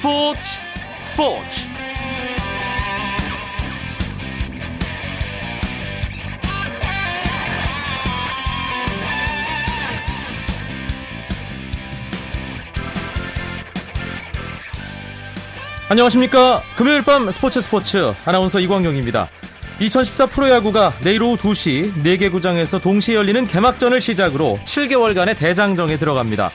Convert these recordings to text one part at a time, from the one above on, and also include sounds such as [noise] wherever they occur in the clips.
스포츠 스포츠. 안녕하십니까. 금요일 밤 스포츠 스포츠. 아나운서 이광용입니다. 2014 프로야구가 내일 오후 2시 4개 구장에서 동시에 열리는 개막전을 시작으로 7개월간의 대장정에 들어갑니다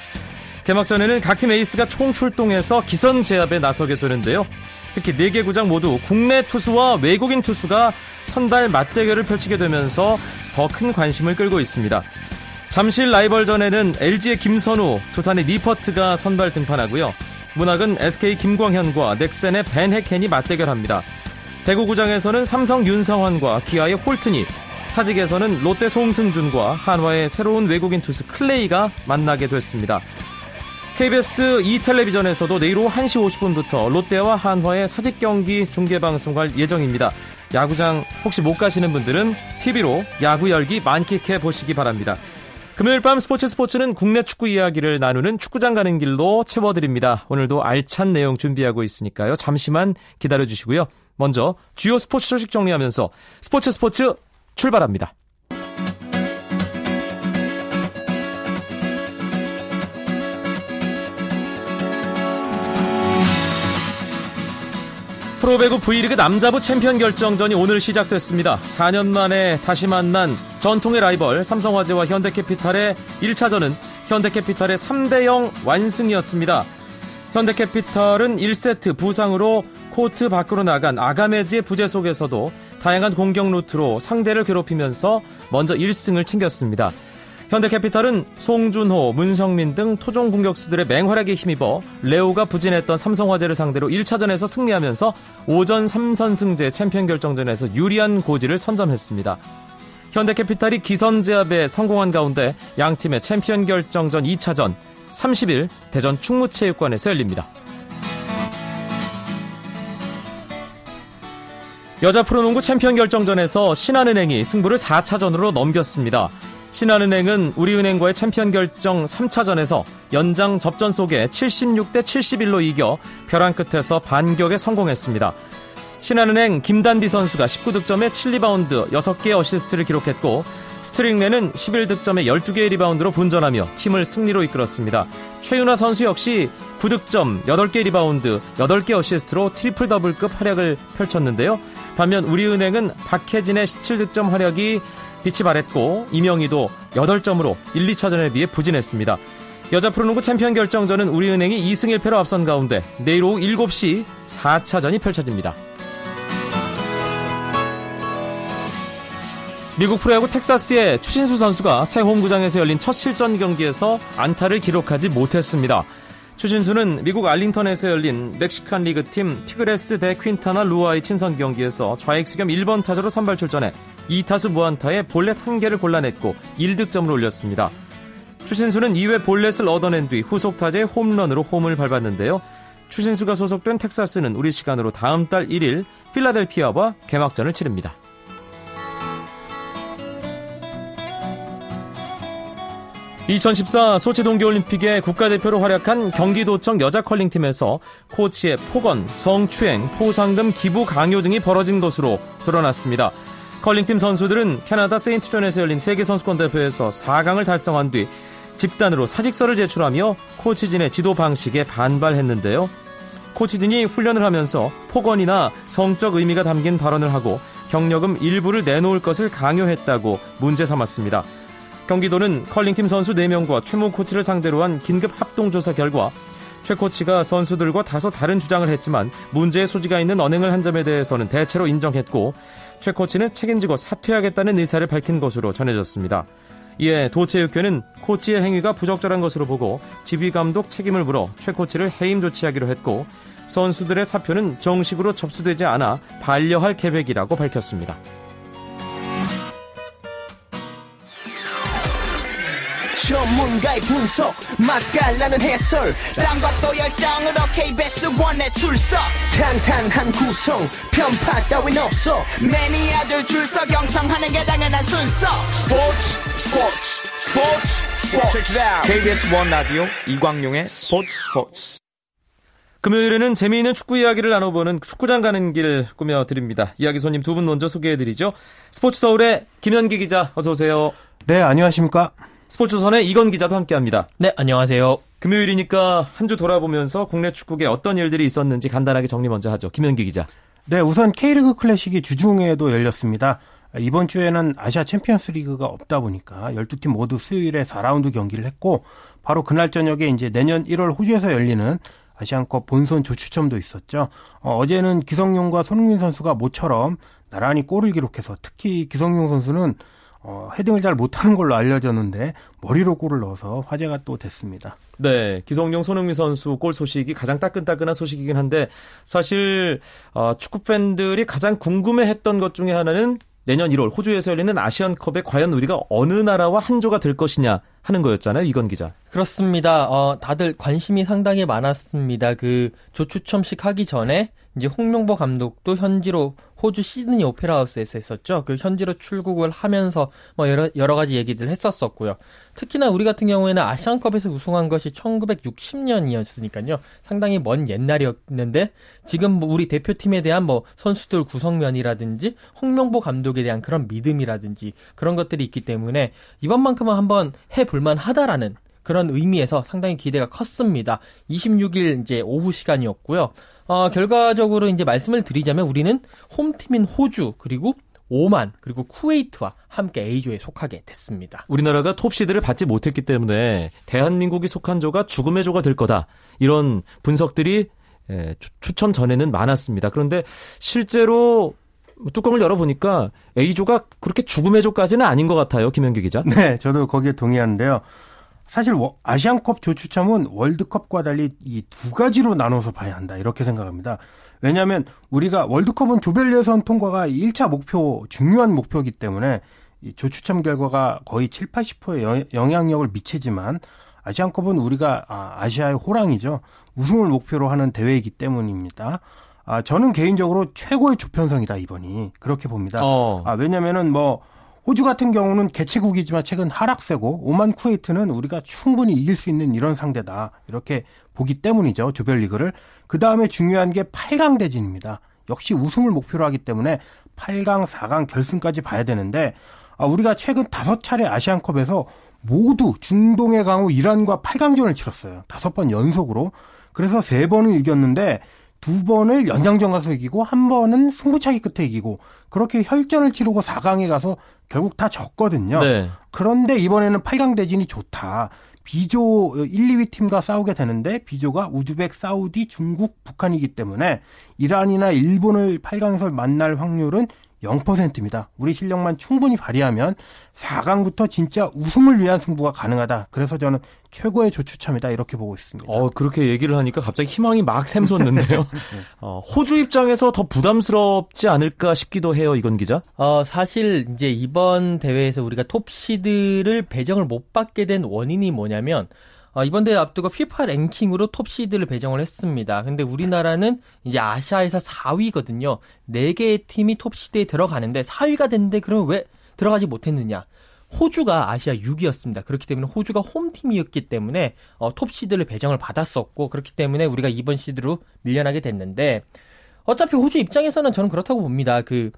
개막전에는 각 팀 에이스가 총출동해서 기선 제압에 나서게 되는데요. 특히 4개 구장 모두 국내 투수와 외국인 투수가 선발 맞대결을 펼치게 되면서 더 큰 관심을 끌고 있습니다. 잠실 라이벌전에는 LG의 김선우, 두산의 니퍼트가 선발 등판하고요. 문학은 SK 김광현과 넥센의 밴 헤켄이 맞대결합니다. 대구구장에서는 삼성 윤성환과 기아의 홀튼이, 사직에서는 롯데 송승준과 한화의 새로운 외국인 투수 클레이가 만나게 됐습니다. KBS 2텔레비전에서도 내일 오후 1시 50분부터 롯데와 한화의 사직 경기 중계 방송할 예정입니다. 야구장 혹시 못 가시는 분들은 TV로 야구 열기 만끽해 보시기 바랍니다. 금요일 밤 스포츠 스포츠는 국내 축구 이야기를 나누는 축구장 가는 길로 채워드립니다. 오늘도 알찬 내용 준비하고 있으니까요. 잠시만 기다려 주시고요. 먼저 주요 스포츠 소식 정리하면서 스포츠 스포츠 출발합니다. 프로배구 V리그 남자부 챔피언 결정전이 오늘 시작됐습니다. 4년 만에 다시 만난 전통의 라이벌 삼성화재와 현대캐피탈의 1차전은 현대캐피탈의 3대0 완승이었습니다. 현대캐피탈은 1세트 부상으로 코트 밖으로 나간 아가메즈의 부재 속에서도 다양한 공격 루트로 상대를 괴롭히면서 먼저 1승을 챙겼습니다. 현대캐피탈은 송준호, 문성민 등 토종 공격수들의 맹활약에 힘입어 레오가 부진했던 삼성화재를 상대로 1차전에서 승리하면서 5전 3선승제 챔피언 결정전에서 유리한 고지를 선점했습니다. 현대캐피탈이 기선제압에 성공한 가운데 양 팀의 챔피언 결정전 2차전 30일 대전 충무체육관에서 열립니다. 여자 프로농구 챔피언 결정전에서 신한은행이 승부를 4차전으로 넘겼습니다. 신한은행은 우리은행과의 챔피언 결정 3차전에서 연장 접전 속에 76대 71로 이겨 벼랑 끝에서 반격에 성공했습니다. 신한은행 김단비 선수가 19득점에 7리바운드 6개 어시스트를 기록했고 스트릭렌은 11득점에 12개의 리바운드로 분전하며 팀을 승리로 이끌었습니다. 최윤아 선수 역시 9득점, 8개 리바운드, 8개 어시스트로 트리플 더블급 활약을 펼쳤는데요. 반면 우리은행은 박혜진의 17득점 활약이 빛이 바랬고 임영희도 8점으로 1, 2차전에 비해 부진했습니다. 여자 프로농구 챔피언 결정전은 우리은행이 2승 1패로 앞선 가운데 내일 오후 7시 4차전이 펼쳐집니다. 미국 프로야구 텍사스의 추신수 선수가 새 홈구장에서 열린 첫 실전 경기에서 안타를 기록하지 못했습니다. 추신수는 미국 알링턴에서 열린 멕시칸 리그 팀 티그레스 데 킨타나로오의 친선 경기에서 좌익수 겸 1번 타자로 선발 출전해 2타수 무안타에 볼넷 1개를 골라냈고 1득점을 올렸습니다. 추신수는 2회 볼넷을 얻어낸 뒤 후속 타자의 홈런으로 홈을 밟았는데요. 추신수가 소속된 텍사스는 우리 시간으로 다음 달 1일 필라델피아와 개막전을 치릅니다. 2014 소치 동계올림픽에 국가대표로 활약한 경기도청 여자 컬링팀에서 코치의 폭언, 성추행, 포상금 기부 강요 등이 벌어진 것으로 드러났습니다. 컬링팀 선수들은 캐나다 세인트존에서 열린 세계선수권 대회에서 4강을 달성한 뒤 집단으로 사직서를 제출하며 코치진의 지도 방식에 반발했는데요. 코치진이 훈련을 하면서 폭언이나 성적 의미가 담긴 발언을 하고 경력금 일부를 내놓을 것을 강요했다고 문제 삼았습니다. 경기도는 컬링팀 선수 4명과 최모 코치를 상대로 한 긴급 합동조사 결과 최 코치가 선수들과 다소 다른 주장을 했지만 문제의 소지가 있는 언행을 한 점에 대해서는 대체로 인정했고 최 코치는 책임지고 사퇴하겠다는 의사를 밝힌 것으로 전해졌습니다. 이에 도체육회는 코치의 행위가 부적절한 것으로 보고 지휘감독 책임을 물어 최 코치를 해임 조치하기로 했고 선수들의 사표는 정식으로 접수되지 않아 반려할 계획이라고 밝혔습니다. 전문가의 분석 맛깔나는 해설 땀과 또 열정으로 KBS 원에 출석 탄탄한 구성 편파 따윈 없어 매니아들 줄서 경청하는 게 당연한 순서 스포츠 스포츠 스포츠 스포츠 KBS 원 라디오 이광용의 스포츠 스포츠 금요일에는 재미있는 축구 이야기를 나눠보는 축구장 가는 길 꾸며드립니다. 이야기 손님 두 분 먼저 소개해드리죠. 스포츠 서울의 김현기 기자 어서 오세요. 네, 안녕하십니까. 스포츠선의 이건 기자도 함께합니다. 네, 안녕하세요. 금요일이니까 한 주 돌아보면서 국내 축구계 어떤 일들이 있었는지 간단하게 정리 먼저 하죠. 김현기 기자. 네, 우선 K리그 클래식이 주중에도 열렸습니다. 이번 주에는 아시아 챔피언스 리그가 없다 보니까 12팀 모두 수요일에 4라운드 경기를 했고 바로 그날 저녁에 이제 내년 1월 호주에서 열리는 아시안컵 본선 조추첨도 있었죠. 어제는 기성용과 손흥민 선수가 모처럼 나란히 골을 기록해서 특히 기성용 선수는 어, 헤딩을 잘 못하는 걸로 알려졌는데 머리로 골을 넣어서 화제가 또 됐습니다. 네, 기성용 손흥민 선수 골 소식이 가장 따끈따끈한 소식이긴 한데 사실 어, 축구 팬들이 가장 궁금해했던 것 중에 하나는 내년 1월 호주에서 열리는 아시안컵에 과연 우리가 어느 나라와 한조가 될 것이냐 하는 거였잖아요, 이건 기자. 그렇습니다. 어, 다들 관심이 상당히 많았습니다. 그 조추첨식 하기 전에 이제 홍명보 감독도 현지로 호주 시드니 오페라 하우스에서 했었죠. 그 현지로 출국을 하면서 뭐 여러 여러 가지 얘기들 했었었고요. 특히나 우리 같은 경우에는 아시안컵에서 우승한 것이 1960년이었으니까요. 상당히 먼 옛날이었는데 지금 뭐 우리 대표팀에 대한 뭐 선수들 구성면이라든지 홍명보 감독에 대한 그런 믿음이라든지 그런 것들이 있기 때문에 이번만큼은 한번 해 볼 만 하다라는 그런 의미에서 상당히 기대가 컸습니다. 26일 이제 오후 시간이었고요. 어, 결과적으로 이제 말씀을 드리자면 우리는 홈팀인 호주 그리고 오만 그리고 쿠웨이트와 함께 A조에 속하게 됐습니다. 우리나라가 톱시드를 받지 못했기 때문에 대한민국이 속한 조가 죽음의 조가 될 거다. 이런 분석들이 예, 추첨 전에는 많았습니다. 그런데 실제로 뚜껑을 열어보니까 A조가 그렇게 죽음의 조까지는 아닌 것 같아요. 김현규 기자. 네, 저도 거기에 동의하는데요. 사실 아시안컵 조추첨은 월드컵과 달리 이 두 가지로 나눠서 봐야 한다 이렇게 생각합니다. 왜냐하면 우리가 월드컵은 조별 예선 통과가 1차 목표 중요한 목표이기 때문에 이 조추첨 결과가 거의 7, 80%의 영향력을 미치지만 아시안컵은 우리가 아, 아시아의 호랑이죠. 우승을 목표로 하는 대회이기 때문입니다. 아, 저는 개인적으로 최고의 조편성이다 이번이 그렇게 봅니다. 어. 아, 왜냐면은 뭐 호주 같은 경우는 개최국이지만 최근 하락세고 오만 쿠웨이트는 우리가 충분히 이길 수 있는 이런 상대다. 이렇게 보기 때문이죠. 조별리그를. 그 다음에 중요한 게 8강 대진입니다. 역시 우승을 목표로 하기 때문에 8강, 4강 결승까지 봐야 되는데 아, 우리가 최근 다섯 차례 아시안컵에서 모두 중동의 강호 이란과 8강전을 치렀어요. 다섯 번 연속으로. 그래서 세 번을 이겼는데 두 번을 연장전 가서 이기고 한 번은 승부차기 끝에 이기고 그렇게 혈전을 치르고 4강에 가서 결국 다 졌거든요. 네. 그런데 이번에는 8강 대진이 좋다. 비조 1, 2위 팀과 싸우게 되는데 비조가 우즈벡, 사우디, 중국, 북한이기 때문에 이란이나 일본을 8강에서 만날 확률은 0%입니다. 우리 실력만 충분히 발휘하면 4강부터 진짜 우승을 위한 승부가 가능하다. 그래서 저는 최고의 조추첨이다 이렇게 보고 있습니다. 어, 그렇게 얘기를 하니까 갑자기 희망이 막 샘솟는데요. 네. [laughs] 어, 호주 입장에서 더 부담스럽지 않을까 싶기도 해요, 이건 기자. 어, 사실 이제 이번 대회에서 우리가 톱 시드를 배정을 못 받게 된 원인이 뭐냐면 어, 이번 대회 앞두고 피파 랭킹으로 톱 시드를 배정을 했습니다. 근데 우리나라는 이제 아시아에서 4위거든요. 4개의 팀이 톱 시드에 들어가는데 4위가 됐는데 그러면 왜 들어가지 못했느냐? 호주가 아시아 6위였습니다. 그렇기 때문에 호주가 홈팀이었기 때문에 어, 톱 시드를 배정을 받았었고 그렇기 때문에 우리가 이번 시드로 밀려나게 됐는데 어차피 호주 입장에서는 저는 그렇다고 봅니다. 그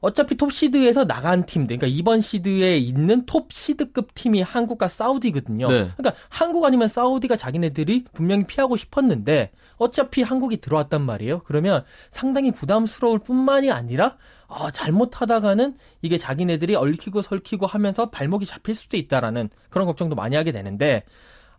어차피 톱 시드에서 나간 팀들, 그러니까 이번 시드에 있는 톱 시드급 팀이 한국과 사우디거든요. 네. 그러니까 한국 아니면 사우디가 자기네들이 분명히 피하고 싶었는데 어차피 한국이 들어왔단 말이에요. 그러면 상당히 부담스러울 뿐만이 아니라 어, 잘못하다가는 이게 자기네들이 얽히고 설키고 하면서 발목이 잡힐 수도 있다라는 그런 걱정도 많이 하게 되는데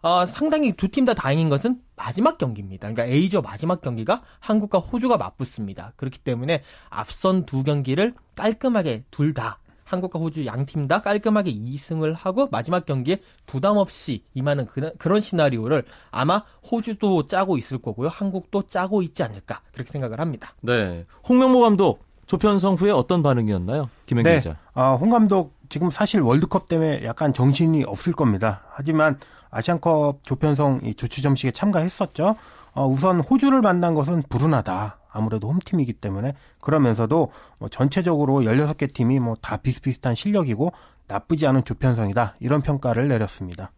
어, 상당히 두 팀 다 다행인 것은 마지막 경기입니다. 그러니까 A조 마지막 경기가 한국과 호주가 맞붙습니다. 그렇기 때문에 앞선 두 경기를 깔끔하게 둘 다 한국과 호주 양 팀 다 깔끔하게 2승을 하고 마지막 경기에 부담 없이 임하는 그, 그런 시나리오를 아마 호주도 짜고 있을 거고요. 한국도 짜고 있지 않을까 그렇게 생각을 합니다. 네. 홍명보 감독 조편성 후에 어떤 반응이었나요? 김현기 네. 기자. 아, 홍 감독 지금 사실 월드컵 때문에 약간 정신이 없을 겁니다. 하지만 아시안컵 조편성 조추점식에 참가했었죠. 어, 우선 호주를 만난 것은 불운하다. 아무래도 홈팀이기 때문에 그러면서도 뭐 전체적으로 16개 팀이 뭐 다 비슷비슷한 실력이고 나쁘지 않은 조편성이다. 이런 평가를 내렸습니다.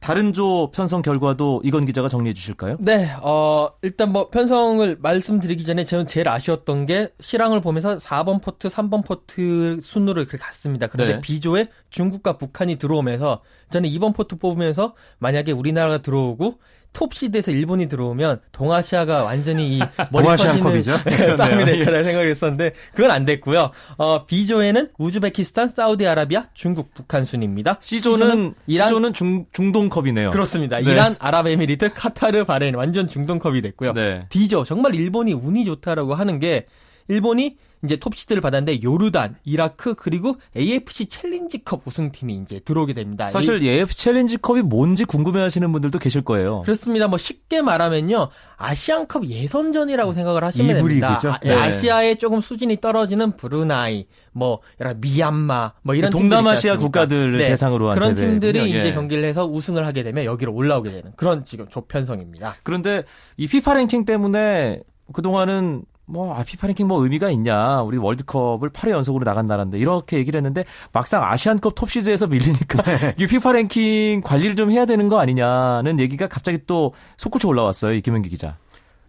다른 조 편성 결과도 이건 기자가 정리해 주실까요? 네, 어, 일단 뭐 편성을 말씀드리기 전에 저는 제일 아쉬웠던 게 실황을 보면서 4번 포트, 3번 포트 순으로 이렇게 갔습니다. 그런데 네. B조에 중국과 북한이 들어오면서 저는 2번 포트 뽑으면서 만약에 우리나라가 들어오고 톱시드에서 일본이 들어오면 동아시아가 완전히 이 [laughs] 머리? 터지는 [laughs] 싸움이 될 거라 생각했었는데 그건 안 됐고요. 어, B조에는 우즈베키스탄, 사우디아라비아, 중국, 북한 순입니다. C조는 이란- C조는 중 중동컵이네요. 그렇습니다. 네. 이란, 아랍에미리트, 카타르, 바레인 완전 중동컵이 됐고요. 네. D조. 정말 일본이 운이 좋다라고 하는 게 일본이 이제 톱시드를 받았는데 요르단, 이라크 그리고 AFC 챌린지컵 우승팀이 이제 들어오게 됩니다. 사실 AFC 챌린지컵이 뭔지 궁금해하시는 분들도 계실 거예요. 그렇습니다. 뭐 쉽게 말하면요. 아시안컵 예선전이라고 생각을 하시면 됩니다. 리그죠. 아, 네. 아시아에 조금 수준이 떨어지는 브루나이, 뭐 여러 미얀마, 뭐 이런 동남아시아? 국가들을 네. 대상으로 한 그런. 팀들이 예. 이제 경기를 해서 우승을 하게 되면 여기로 올라오게 되는 그런 지금 조편성입니다. 그런데 이 피파 랭킹 때문에 그동안은 뭐, 아, 피파 랭킹 뭐 의미가 있냐. 우리 월드컵을 8회 연속으로 나간 나라인데. 이렇게 얘기를 했는데, 막상 아시안컵 톱시즈에서 밀리니까, 이 피파 랭킹 관리를 좀 해야 되는 거 아니냐는 얘기가 갑자기 또 솟구쳐 올라왔어요. 이 김현기 기자.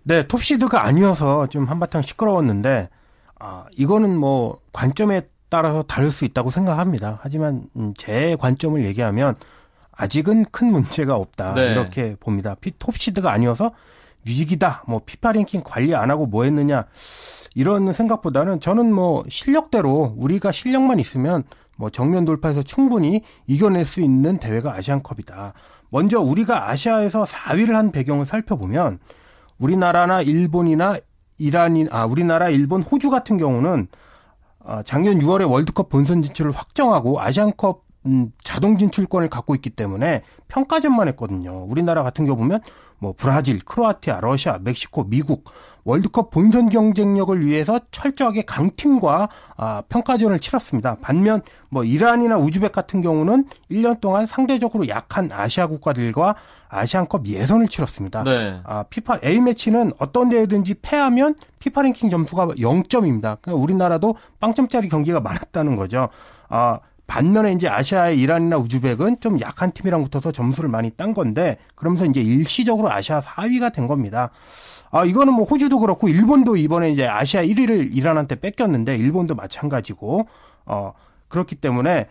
네, 톱시드가 아니어서 좀 한바탕 시끄러웠는데, 아, 이거는 뭐, 관점에 따라서 다를 수 있다고 생각합니다. 하지만, 음, 제 관점을 얘기하면, 아직은 큰 문제가 없다. 네. 이렇게 봅니다. 피, 톱시드가 아니어서 위기다. 뭐, 피파 랭킹 관리 안 하고 뭐 했느냐. 이런 생각보다는 저는 뭐, 실력대로 우리가 실력만 있으면 뭐, 정면 돌파해서 충분히 이겨낼 수 있는 대회가 아시안컵이다. 먼저 우리가 아시아에서 4위를 한 배경을 살펴보면, 우리나라나 일본이나 이란이 아 우리나라, 일본, 호주 같은 경우는 아, 작년 6월에 월드컵 본선 진출을 확정하고 아시안컵 음, 자동 진출권을 갖고 있기 때문에 평가전만 했거든요. 우리나라 같은 경우 보면 뭐 브라질, 크로아티아, 러시아, 멕시코, 미국 월드컵 본선 경쟁력을 위해서 철저하게 강팀과 아, 평가전을 치렀습니다. 반면 뭐 이란이나 우즈벡 같은 경우는 1년 동안 상대적으로 약한 아시아 국가들과 아시안컵 예선을 치렀습니다. 네. 아, 피파 A 매치는 어떤 대회든지 패하면 피파 랭킹 점수가 0점입니다. 그러니까 우리나라도 빵점짜리 경기가 많았다는 거죠. 아, 반면에 이제 아시아의 이란이나 우즈벡은 좀 약한 팀이랑 붙어서 점수를 많이 딴 건데 그러면서 이제 일시적으로 아시아 4위가 된 겁니다. 아, 이거는 뭐 호주도 그렇고 일본도 이번에 이제 아시아 1위를 이란한테 뺏겼는데 일본도 마찬가지고 어, 그렇기 때문에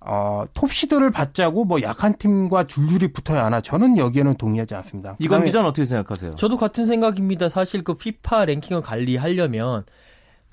어, 톱시드를 받자고 뭐 약한 팀과 줄줄이 붙어야 하나 저는 여기에는 동의하지 않습니다. 이건 기자는 어떻게 생각하세요? 저도 같은 생각입니다. 사실 그 피파 랭킹을 관리하려면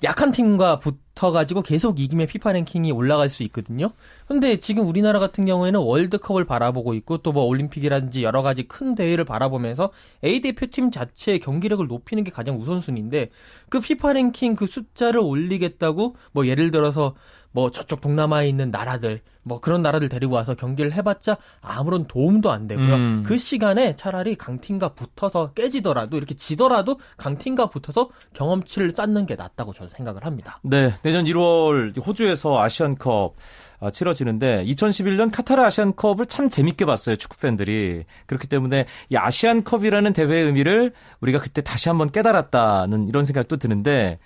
약한 팀과 붙어 가지고 계속 이기면 피파 랭킹이 올라갈 수 있거든요. 근데 지금 우리나라 같은 경우에는 월드컵을 바라보고 있고 또 뭐 올림픽이라든지 여러 가지 큰 대회를 바라보면서 A 대표팀 자체의 경기력을 높이는 게 가장 우선순위인데 그 피파 랭킹 그 숫자를 올리겠다고 뭐 예를 들어서 뭐 저쪽 동남아에 있는 나라들 뭐 그런 나라들 데리고 와서 경기를 해봤자 아무런 도움도 안 되고요. 음. 그 시간에 차라리 강팀과 붙어서 깨지더라도 이렇게 지더라도 강팀과 붙어서 경험치를 쌓는 게 낫다고 저는 생각을 합니다. 네, 내년 1월 호주에서 아시안컵 아, 치러지는데 2011년 카타르 아시안컵을 참 재밌게 봤어요 축구 팬들이 그렇기 때문에 이 아시안컵이라는 대회의 의미를 우리가 그때 다시 한번 깨달았다는 이런 생각도 드는데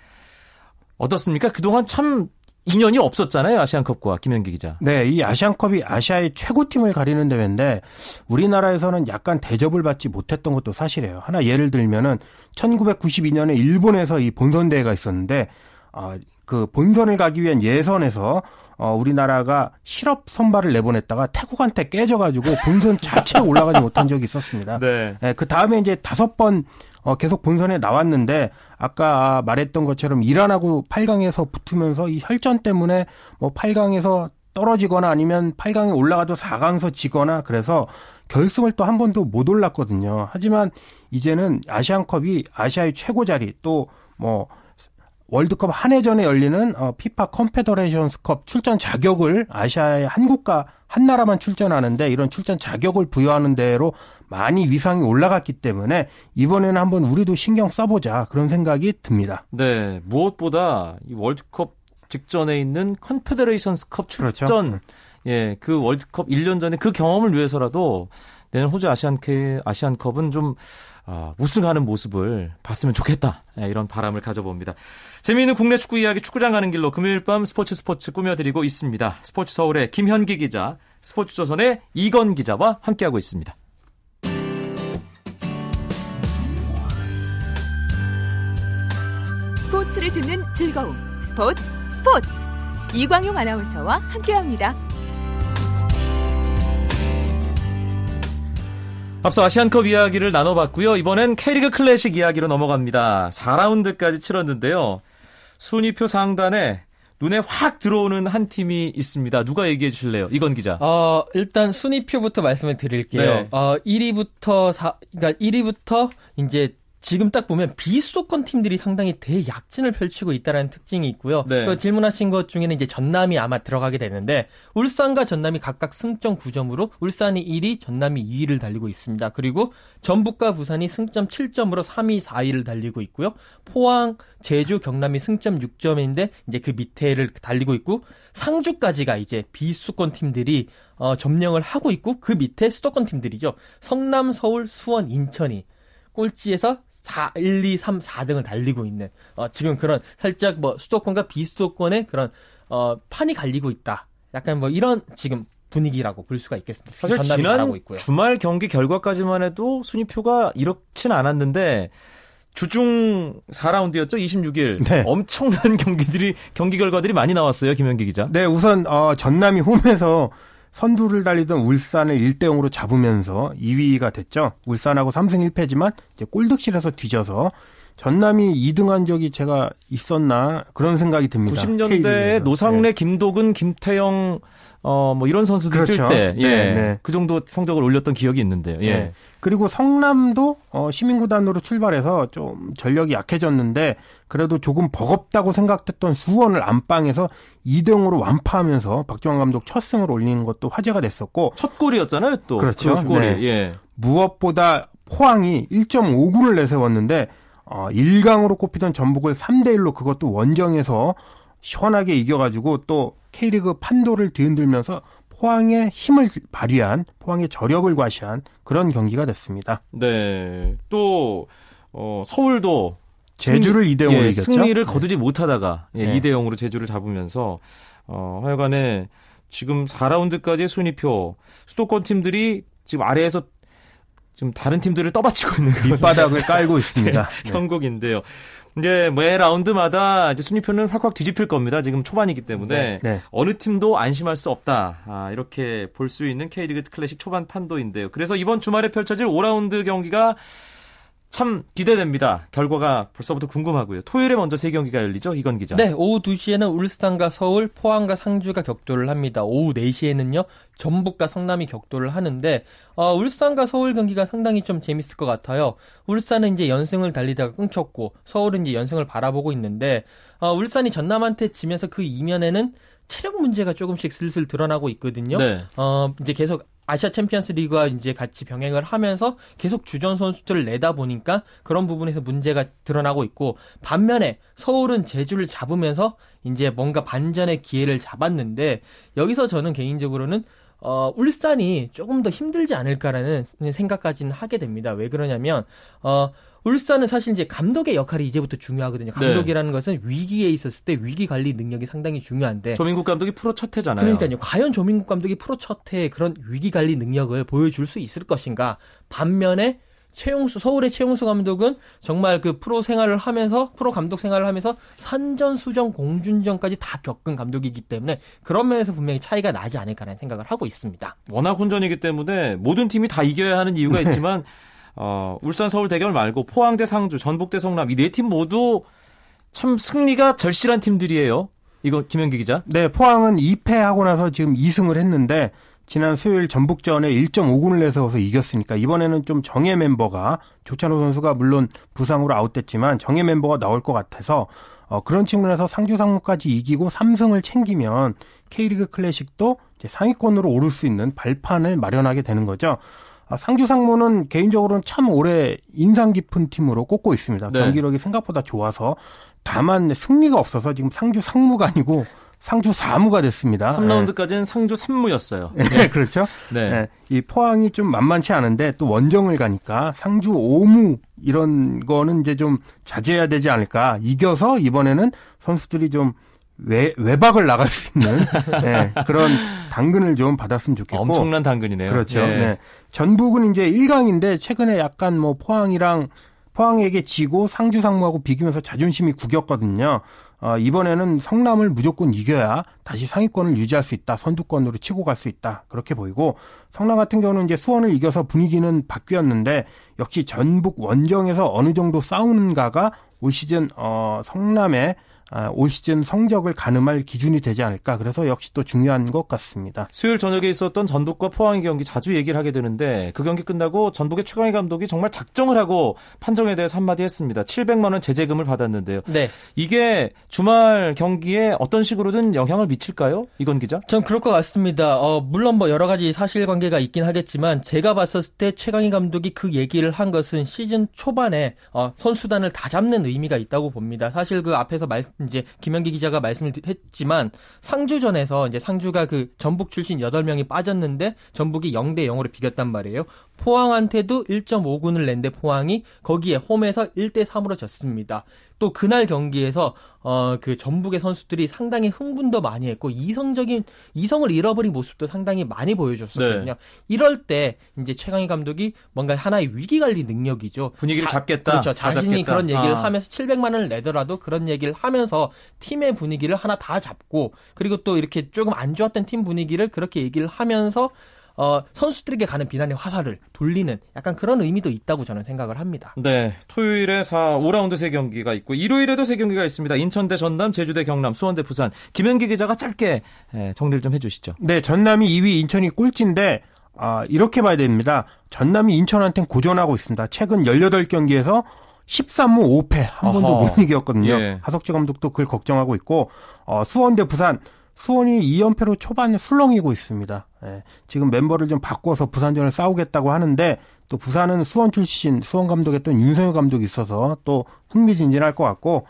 어떻습니까? 그동안 참 인연이 없었잖아요 아시안컵과 김현기 기자. 네, 이 아시안컵이 아시아의 최고팀을 가리는 대회인데 우리나라에서는 약간 대접을 받지 못했던 것도 사실이에요. 하나 예를 들면은 1992년에 일본에서 이 본선 대회가 있었는데 아, 그 본선을 가기 위한 예선에서 어, 우리나라가 실업 선발을 내보냈다가 태국한테 깨져가지고 본선 자체에 올라가지 못한 적이 있었습니다. [laughs] 네. 예, 그 다음에 이제 다섯 번 어, 계속 본선에 나왔는데 아까 말했던 것처럼 이란하고 8강에서 붙으면서 이 혈전 때문에 뭐 8강에서 떨어지거나 아니면 8강에 올라가도 4강에서 지거나 그래서 결승을 또 한 번도 못 올랐거든요. 하지만 이제는 아시안컵이 아시아의 최고 자리 또 뭐 월드컵 한 해 전에 열리는 어, 피파 컨페더레이션스컵 출전 자격을 아시아의 한 국가 한 나라만 출전하는데 이런 출전 자격을 부여하는 대로 많이 위상이 올라갔기 때문에 이번에는 한번 우리도 신경 써보자 그런 생각이 듭니다. 네, 무엇보다 이 월드컵 직전에 있는 컨페더레이션스컵 그렇죠. 출전, 예, 그 월드컵 1년 전에 그 경험을 위해서라도 내년 호주 아시안컵, 아시안컵은 좀 아, 우승하는 모습을 봤으면 좋겠다. 예, 이런 바람을 가져봅니다. 재미있는 국내 축구 이야기 축구장 가는 길로 금요일 밤 스포츠 스포츠 꾸며드리고 있습니다. 스포츠 서울의 김현기 기자, 스포츠조선의 이건 기자와 함께하고 있습니다. 스포츠를 듣는 즐거움. 스포츠 스포츠. 이광용 아나운서와 함께합니다. 앞서 아시안컵 이야기를 나눠봤고요. 이번엔 K리그 클래식 이야기로 넘어갑니다. 4라운드까지 치렀는데요. 순위표 상단에 눈에 확 들어오는 한 팀이 있습니다. 누가 얘기해 주실래요? 이건 기자. 어, 일단 순위표부터 말씀을 드릴게요. 네. 어, 1위부터 4, 그러니까 1위부터 이제 지금 딱 보면 비수도권 팀들이 상당히 대약진을 펼치고 있다는 특징이 있고요. 네. 그 질문하신 것 중에는 이제 전남이 아마 들어가게 되는데 울산과 전남이 각각 승점 9점으로 울산이 1위, 전남이 2위를 달리고 있습니다. 그리고 전북과 부산이 승점 7점으로 3위, 4위를 달리고 있고요. 포항, 제주, 경남이 승점 6점인데 이제 그 밑에를 달리고 있고 상주까지가 이제 비수도권 팀들이 어, 점령을 하고 있고 그 밑에 수도권 팀들이죠. 성남, 서울, 수원, 인천이 꼴찌에서 4, 1, 2, 3, 4등을 달리고 있는 어, 지금 그런 살짝 뭐 수도권과 비수도권의 그런 어, 판이 갈리고 있다. 약간 뭐 이런 지금 분위기라고 볼 수가 있겠습니다. 사실 지난. 주말 경기 결과까지만 해도 순위표가 이렇진 않았는데 주중 4라운드였죠. 26일. [laughs] 네. 엄청난 경기들이 경기 결과들이 많이 나왔어요. 김현기 기자. 네, 우선 어, 전남이 홈에서 선두를 달리던 울산을 1대 0으로 잡으면서 2위가 됐죠. 울산하고 3승 1패지만 이제 골득실에서 뒤져서 전남이 2등한 적이 제가 있었나 그런 생각이 듭니다. 90년대에 K리그에서. 노상래, 네. 김도근, 김태영 어 뭐 이런 선수들 그렇죠. 뛸 때, 예, 네, 네. 그 정도 성적을 올렸던 기억이 있는데요. 예. 네. 그리고 성남도 어, 시민구단으로 출발해서 좀 전력이 약해졌는데 그래도 조금 버겁다고 생각했던 수원을 안방에서 2등으로 완파하면서 박정환 감독 첫 승을 올리는 것도 화제가 됐었고 첫 골이었잖아요, 또. 그렇죠. 그 골이. 네. 예. 무엇보다 포항이 1.5군을 내세웠는데 어, 1강으로 꼽히던 전북을 3대 1로 그것도 원정에서 시원하게 이겨가지고 또 K리그 판도를 뒤흔들면서 포항의 힘을 발휘한 포항의 저력을 과시한 그런 경기가 됐습니다. 네. 또 어, 서울도 제주를 2대 0으로 예, 이겼죠. 승리를 거두지 못하다가 예, 네. 2대 0으로 제주를 잡으면서 어, 하여간에 지금 4라운드까지의 순위표 수도권 팀들이 지금 아래에서 지금 다른 팀들을 떠받치고 있는 밑바닥을 깔고 있습니다. [laughs] 네. 형국인데요. 이제 매 라운드마다 이제 순위표는 확확 뒤집힐 겁니다. 지금 초반이기 때문에 네. 어느 팀도 안심할 수 없다. 아, 이렇게 볼 수 있는 K리그 클래식 초반 판도인데요. 그래서 이번 주말에 펼쳐질 5라운드 경기가 참 기대됩니다. 결과가 벌써부터 궁금하고요. 토요일에 먼저 세 경기가 열리죠. 이건 기자. 네, 오후 2시에는 울산과 서울, 포항과 상주가 격돌을 합니다. 오후 4시에는요, 전북과 성남이 격돌을 하는데, 어, 울산과 서울 경기가 상당히 좀 재밌을 것 같아요. 울산은 이제 연승을 달리다가 끊겼고, 서울은 이제 연승을 바라보고 있는데, 어, 울산이 전남한테 지면서 그 이면에는 체력 문제가 조금씩 슬슬 드러나고 있거든요. 네. 어, 이제 계속 아시아 챔피언스 리그와 이제 같이 병행을 하면서 계속 주전 선수들을 내다 보니까 그런 부분에서 문제가 드러나고 있고 반면에 서울은 제주를 잡으면서 이제 뭔가 반전의 기회를 잡았는데 여기서 저는 개인적으로는 어, 울산이 조금 더 힘들지 않을까라는 생각까지는 하게 됩니다. 왜 그러냐면, 어, 울산은 사실 이제 감독의 역할이 이제부터 중요하거든요. 네. 감독이라는 것은 위기에 있었을 때 위기 관리 능력이 상당히 중요한데. 조민국 감독이 프로 첫 해잖아요. 그러니까요. 과연 조민국 감독이 프로 첫해 그런 위기 관리 능력을 보여줄 수 있을 것인가? 반면에 최용수 서울의 최용수 감독은 정말 그 프로 생활을 하면서 프로 감독 생활을 하면서 선전수전 공준전까지 다 겪은 감독이기 때문에 그런 면에서 분명히 차이가 나지 않을까라는 생각을 하고 있습니다. 워낙 혼전이기 때문에 모든 팀이 다 이겨야 하는 이유가 네. 있지만 어, 울산 서울 대결 말고 포항 대 상주, 전북 대 성남 이 네 팀 모두 참 승리가 절실한 팀들이에요. 이거 김현기 기자. 네, 포항은 2패하고 나서 지금 2승을 했는데 지난 수요일 전북전에 1.5군을 내세워서 이겼으니까 이번에는 좀 정예 멤버가 조찬호 선수가 물론 부상으로 아웃됐지만 정예 멤버가 나올 것 같아서 어, 그런 측면에서 상주 상무까지 이기고 3승을 챙기면 K리그 클래식도 상위권으로 오를 수 있는 발판을 마련하게 되는 거죠. 아, 상주 상무는 개인적으로는 참 올해 인상 깊은 팀으로 꼽고 있습니다. 네. 경기력이 생각보다 좋아서 다만 승리가 없어서 지금 상주 상무가 아니고 상주 사무가 됐습니다. 3라운드까지는 상주 3무였어요. [laughs] 네, 그렇죠. 네. 네, 이 포항이 좀 만만치 않은데 또 원정을 가니까 상주 5무 이런 거는 이제 좀 자제해야 되지 않을까. 이겨서 이번에는 선수들이 좀 외, 외박을 나갈 수 있는 네, [laughs] 그런 당근을 좀 받았으면 좋겠고 엄청난 당근이네요. 그렇죠. 예. 네. 전북은 이제 1강인데 최근에 약간 뭐 포항이랑 포항에게 지고 상주 상무하고 비기면서 자존심이 구겼거든요. 어, 이번에는 성남을 무조건 이겨야 다시 상위권을 유지할 수 있다. 선두권으로 치고 갈 수 있다. 그렇게 보이고 성남 같은 경우는 이제 수원을 이겨서 분위기는 바뀌었는데 역시 전북 원정에서 어느 정도 싸우는가가 올 시즌 어, 성남의 아, 올 시즌 성적을 가늠할 기준이 되지 않을까. 그래서 역시 또 중요한 것 같습니다. 수요일 저녁에 있었던 전북과 포항의 경기 자주 얘기를 하게 되는데 그 경기 끝나고 전북의 최강희 감독이 정말 작정을 하고 판정에 대해서 한마디 했습니다. 700만 원 제재금을 받았는데요. 네. 이게 주말 경기에 어떤 식으로든 영향을 미칠까요? 이건 기자? 전 그럴 것 같습니다. 어, 물론 뭐 여러 가지 사실관계가 있긴 하겠지만 제가 봤었을 때 최강희 감독이 그 얘기를 한 것은 시즌 초반에 어, 선수단을 다 잡는 의미가 있다고 봅니다. 사실 그 앞에서 말, 이제 김현기 기자가 말씀을 했지만 상주전에서 이제 상주가 그 전북 출신 8명이 빠졌는데 전북이 0대 0으로 비겼단 말이에요. 포항한테도 1.5군을 낸데 포항이 거기에 홈에서 1대 3으로 졌습니다. 또 그날 경기에서 어 그 전북의 선수들이 상당히 흥분도 많이 했고 이성적인 이성을 잃어버린 모습도 상당히 많이 보여줬었거든요. 네. 이럴 때 이제 최강희 감독이 뭔가 하나의 위기 관리 능력이죠. 분위기를 잡겠다. 그렇죠. 다 자신이 잡겠다. 그런 얘기를 아. 하면서 700만 원을 내더라도 그런 얘기를 하면서 팀의 분위기를 하나 다 잡고 그리고 또 이렇게 조금 안 좋았던 팀 분위기를 그렇게 얘기를 하면서 어, 선수들에게 가는 비난의 화살을 돌리는 약간 그런 의미도 있다고 저는 생각을 합니다. 네, 토요일에 4, 5라운드 3경기가 있고 일요일에도 3경기가 있습니다. 인천 대 전남, 제주 대 경남, 수원 대 부산. 김현기 기자가 짧게 예, 정리를 좀 해주시죠. 네, 전남이 2위, 인천이 꼴찌인데 아, 이렇게 봐야 됩니다. 전남이 인천한테는 고전하고 있습니다. 최근 18경기에서 13무 5패 한 번도 어허. 못 이겼거든요. 예. 하석재 감독도 그걸 걱정하고 있고 어, 수원 대 부산 수원이 2연패로 초반에 술렁이고 있습니다. 예, 지금 멤버를 좀 바꿔서 부산전을 싸우겠다고 하는데 또 부산은 수원 출신 수원 감독했던 윤성효 감독이 있어서 또 흥미진진할 것 같고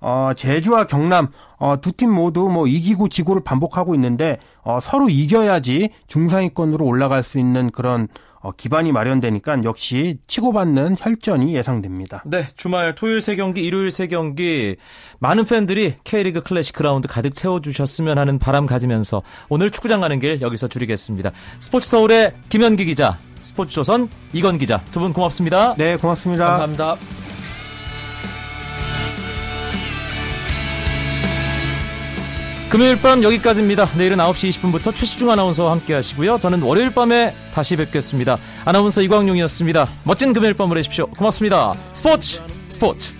어, 제주와 경남 어, 두 팀 모두 뭐 이기고 지고를 반복하고 있는데 어, 서로 이겨야지 중상위권으로 올라갈 수 있는 그런 어, 기반이 마련되니까 역시 치고받는 혈전이 예상됩니다. 네, 주말 토요일 3경기, 일요일 3경기 많은 팬들이 K리그 클래식 그라운드 가득 채워주셨으면 하는 바람 가지면서 오늘 축구장 가는 길 여기서 줄이겠습니다. 스포츠 서울의 김현기 기자, 스포츠조선 이건 기자 두 분 고맙습니다. 네, 고맙습니다. 감사합니다. 금요일 밤 여기까지입니다. 내일은 9시 20분부터 최시중 아나운서와 함께 하시고요. 저는 월요일 밤에 다시 뵙겠습니다. 아나운서 이광용이었습니다. 멋진 금요일 밤 보내십시오. 고맙습니다. 스포츠 스포츠